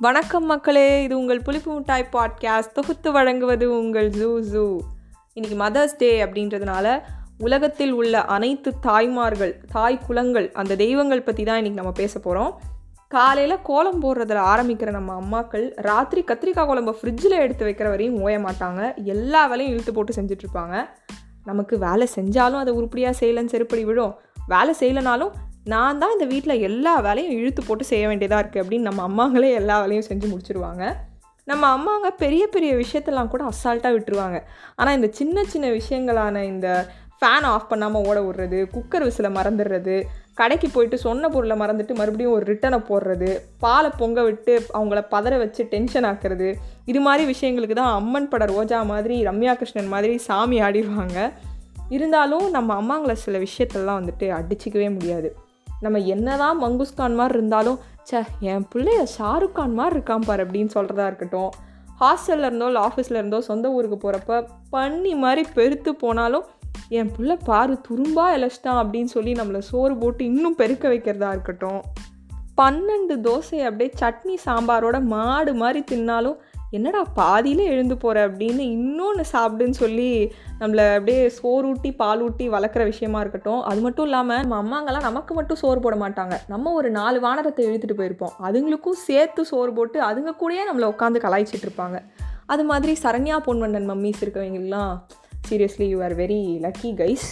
வணக்கம் மக்களே இது உங்கள் புளிப்பு மிட்டாய் பாட்காஸ்ட் தொகுத்து வழங்குவது உங்கள் ஜூ ஜூ. இன்றைக்கி மதர்ஸ் டே அப்படின்றதுனால உலகத்தில் உள்ள அனைத்து தாய்மார்கள் தாய் குலங்கள் அந்த தெய்வங்கள் பற்றி தான் இன்றைக்கி நம்ம பேச போகிறோம் காலையில் கோலம் போடுறதில் ஆரம்பிக்கிற நம்ம அம்மாக்கள் ராத்திரி கத்திரிக்காய் குழம்பை ஃப்ரிட்ஜில் எடுத்து வைக்கிற வரையும் ஓய மாட்டாங்க. எல்லா வேலையும் இழுத்து போட்டு செஞ்சிட்ருப்பாங்க நமக்கு வேலை செஞ்சாலும் அதை உருப்படியாக செய்யலன்னு செருப்படி விழும். வேலை செய்யலைனாலும் நான் தான் இந்த வீட்டில் எல்லா வேலையும் இழுத்து போட்டு செய்ய வேண்டியதாக இருக்குது அப்படின்னு நம்ம அம்மாங்களே எல்லா வேலையும் செஞ்சு முடிச்சுருவாங்க. நம்ம அம்மாங்க பெரிய பெரிய விஷயத்தெல்லாம் கூட அசால்ட்டாக விட்டுருவாங்க. ஆனால் இந்த சின்ன சின்ன விஷயங்களான இந்த ஃபேன் ஆஃப் பண்ணாமல் ஓட விடுறது குக்கர் விசில மறந்துடுறது கடைக்கு போயிட்டு சொன்ன பொருளை மறந்துட்டு மறுபடியும் ஒரு ரிட்டனை போடுறது பாலை பொங்க விட்டு அவங்கள பதற வச்சு டென்ஷன் ஆக்குறது இது மாதிரி விஷயங்களுக்கு தான் அம்மன் பட ரோஜா மாதிரி ரம்யா கிருஷ்ணன் மாதிரி சாமி ஆடிடுவாங்க. இருந்தாலும் நம்ம அம்மாங்களை சில விஷயத்தெல்லாம் வந்துட்டு அடிச்சிக்கவே முடியாது. நம்ம என்னதான் மங்குஸ்கான் மாதிரி இருந்தாலும் சே என் பிள்ளைய ஷாருக் கான் மாதிரி இருக்கான் பார் அப்படின்னு சொல்கிறதா இருக்கட்டும். ஹாஸ்டலில் இருந்தோ இல்லை ஆஃபீஸில் இருந்தோ சொந்த ஊருக்கு போகிறப்ப பண்ணி மாதிரி பெருத்து போனாலும் என் பிள்ளை பாரு துரும்பா இழைச்சிட்டான் அப்படின்னு சொல்லி நம்மளை சோறு போட்டு இன்னும் பெருக்க வைக்கிறதா இருக்கட்டும். பன்னெண்டு தோசை அப்படியே சட்னி சாம்பாரோட மாடு மாதிரி தின்னாலும் என்னடா பாதியிலே எழுந்து போகிற அப்படின்னு இன்னொன்று சாப்பிடுன்னு சொல்லி நம்மளை அப்படியே சோறு ஊட்டி பால் ஊட்டி வளர்க்குற விஷயமா இருக்கட்டும். அது மட்டும் இல்லாமல் நம்ம அம்மாங்கெல்லாம் நமக்கு மட்டும் சோறு போட மாட்டாங்க. நம்ம ஒரு நாலு வானரத்தை இழுத்துட்டு போயிருப்போம். அதுங்களுக்கும் சேர்த்து சோறு போட்டு அதுங்க கூடயே நம்மளை உட்காந்து கலாய்ச்சிட்டு இருப்பாங்க. அது மாதிரி சரண்யா பொன்வண்ணன் மம்மிஸ் இருக்கவங்கலாம் seriously you are very lucky guys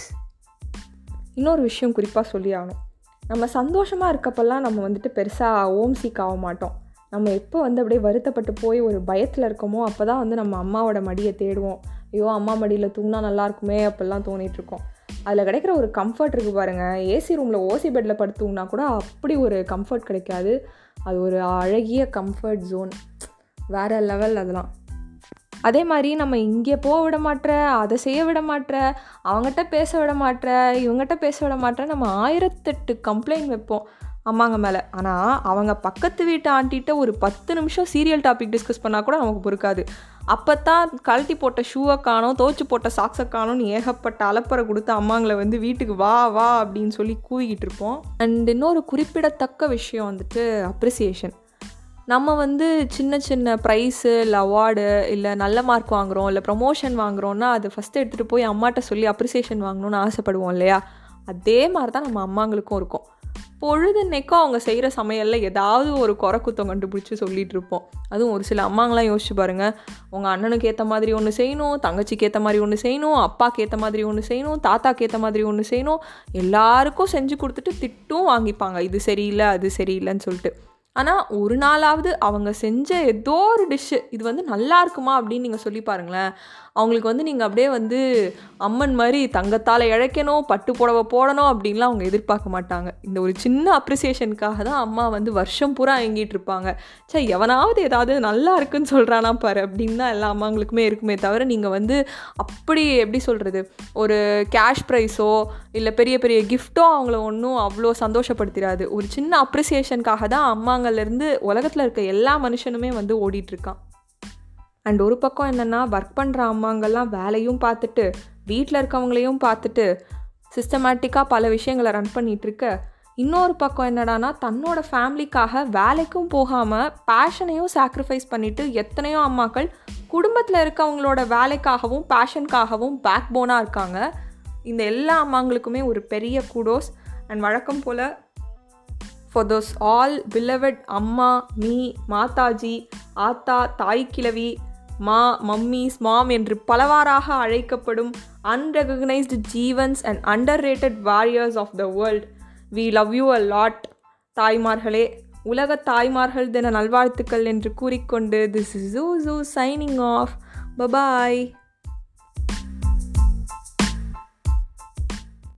இன்னொரு விஷயம் குறிப்பாக சொல்லி ஆகணும். நம்ம சந்தோஷமாக இருக்கப்பெல்லாம் நம்ம வந்துட்டு பெருசாக ஓம் சீக் ஆக மாட்டோம். நம்ம எப்போ வந்து அப்படியே வருத்தப்பட்டு போய் ஒரு பயத்தில் இருக்கோமோ அப்போ தான் வந்து நம்ம அம்மாவோட மடியை தேடுவோம். ஐயோ அம்மா மடியில் தூங்கினா நல்லா இருக்குமே அப்படிலாம் தோணிட்டு இருக்கோம். அதில் கிடைக்கிற ஒரு கம்ஃபர்ட் இருக்குது பாருங்கள் ஏசி ரூமில் ஓசி பெட்டில் படுத்துங்கன்னா கூட அப்படி ஒரு கம்ஃபர்ட் கிடைக்காது. அது ஒரு அழகிய கம்ஃபர்ட் ஜோன் வேறு லெவல் அதெல்லாம். அதே மாதிரி நம்ம இங்கே போக விட மாட்டேற அதை செய்ய விட மாட்டேற அவங்ககிட்ட பேச விட மாட்டேற இவங்ககிட்ட பேச விட மாட்டேற நம்ம ஆயிரத்தெட்டு கம்ப்ளைண்ட் வைப்போம். அம்மாங்க மேலே. ஆனால் அவங்க பக்கத்து வீட்டு ஆண்டிகிட்ட ஒரு பத்து நிமிஷம் சீரியல் டாபிக் டிஸ்கஸ் பண்ணால் கூட நமக்கு பொறுக்காது. அப்போ தான் கழட்டி போட்ட ஷூவை காணும் துவச்சி போட்ட சாக்ஸை காணும்னு ஏகப்பட்ட அலப்பறை கொடுத்து அம்மாங்களை வந்து வீட்டுக்கு வா வா அப்படின்னு சொல்லி கூவிக்கிட்டு இருப்போம். அண்ட் இன்னொரு குறிப்பிடத்தக்க விஷயம் வந்துட்டு அப்ரிசியேஷன் நம்ம வந்து சின்ன சின்ன ப்ரைஸு இல்லை அவார்டு இல்லை நல்ல மார்க் வாங்குகிறோம் இல்லை ப்ரொமோஷன் வாங்குகிறோன்னா அது ஃபஸ்ட்டு எடுத்துகிட்டு போய் அம்மாட்ட சொல்லி அப்ரிசியேஷன் வாங்கணும்னு ஆசைப்படுவோம் இல்லையா? அதே மாதிரி தான் நம்ம அம்மாங்களுக்கும் இருக்கும். பொழுதுன்னைக்கும் அவங்க செய்கிற சமையலில் ஏதாவது ஒரு குறை குத்தம் கண்டுபிடிச்சி சொல்லிகிட்டு இருப்போம். அதுவும் ஒரு சில அம்மாங்களாம் யோசிச்சு பாருங்கள் உங்கள் அண்ணனுக்கு ஏற்ற மாதிரி ஒன்று செய்யணும் தங்கச்சிக்கு ஏற்ற மாதிரி ஒன்று செய்யணும் அப்பாவுக்கு ஏற்ற மாதிரி ஒன்று செய்யணும் தாத்தாக்கு ஏற்ற மாதிரி ஒன்று செய்யணும். எல்லாருக்கும் செஞ்சு கொடுத்துட்டு திட்டும் வாங்கிப்பாங்க. இது சரியில்லை அது சரியில்லைன்னு சொல்லிட்டு. ஆனால் ஒரு நாளாவது அவங்க செஞ்ச ஏதோ ஒரு டிஷ்ஷு இது வந்து நல்லா இருக்குமா அப்படின்னு நீங்கள் சொல்லி பாருங்களேன். அவங்களுக்கு வந்து நீங்கள் அப்படியே வந்து அம்மன் மாதிரி தங்கத்தால் இழைக்கணும் பட்டு புடவை போடணும் அப்படின்லாம் அவங்க எதிர்பார்க்க மாட்டாங்க. இந்த ஒரு சின்ன அப்ரிசியேஷனுக்காக தான் அம்மா வந்து வருஷம் பூரா எங்கிட்டு இருப்பாங்க. சே எவனாவது ஏதாவது நல்லா இருக்குன்னு சொல்கிறானா பாரு அப்படின்னு தான் எல்லா அம்மாங்களுக்குமே இருக்குமே தவிர நீங்கள் வந்து அப்படி எப்படி சொல்கிறது ஒரு கேஷ் ப்ரைஸோ இல்லை பெரிய பெரிய கிஃப்ட்டோ அவங்கள ஒன்றும் அவ்வளோ சந்தோஷப்படுத்திடாது ஒரு சின்ன அப்ரிசியேஷனுக்காக தான் இருந்து உலகத்தில் இருக்க எல்லா மனுஷனுமே வந்து ஓடிட்டுருக்கான். அண்ட் ஒரு பக்கம் என்னென்னா ஒர்க் பண்ணுற அம்மாங்கள்லாம் வேலையும் பார்த்துட்டு வீட்டில் இருக்கவங்களையும் பார்த்துட்டு சிஸ்டமேட்டிக்காக பல விஷயங்களை ரன் பண்ணிகிட்ருக்க இன்னொரு பக்கம் என்னடானா தன்னோட ஃபேமிலிக்காக வேலைக்கும் போகாமல் பேஷனையும் சாக்ரிஃபைஸ் பண்ணிவிட்டு எத்தனையோ அம்மாக்கள் குடும்பத்தில் இருக்கவங்களோட வேலைக்காகவும் பேஷனுக்காகவும் பேக் போனாக இருக்காங்க. இந்த எல்லா அம்மாங்களுக்குமே ஒரு பெரிய கூடோஸ் அண்ட் வழக்கம் போல் ஃபார் தோஸ் ஆல் பிலவட் அம்மா மீ மாதாஜி ஆத்தா தாய் கிழவி மா மம்மிஸ் மாம் என்று பலவாறாக அழைக்கப்படும் unrecognised ஜீவன்ஸ் and underrated warriors of the world we love you a lot தாய்மார்களே. உலக தாய்மார்கள் தின நல்வாழ்த்துக்கள் என்று கூறிக்கொண்டு this is Ju Ju signing off bye bye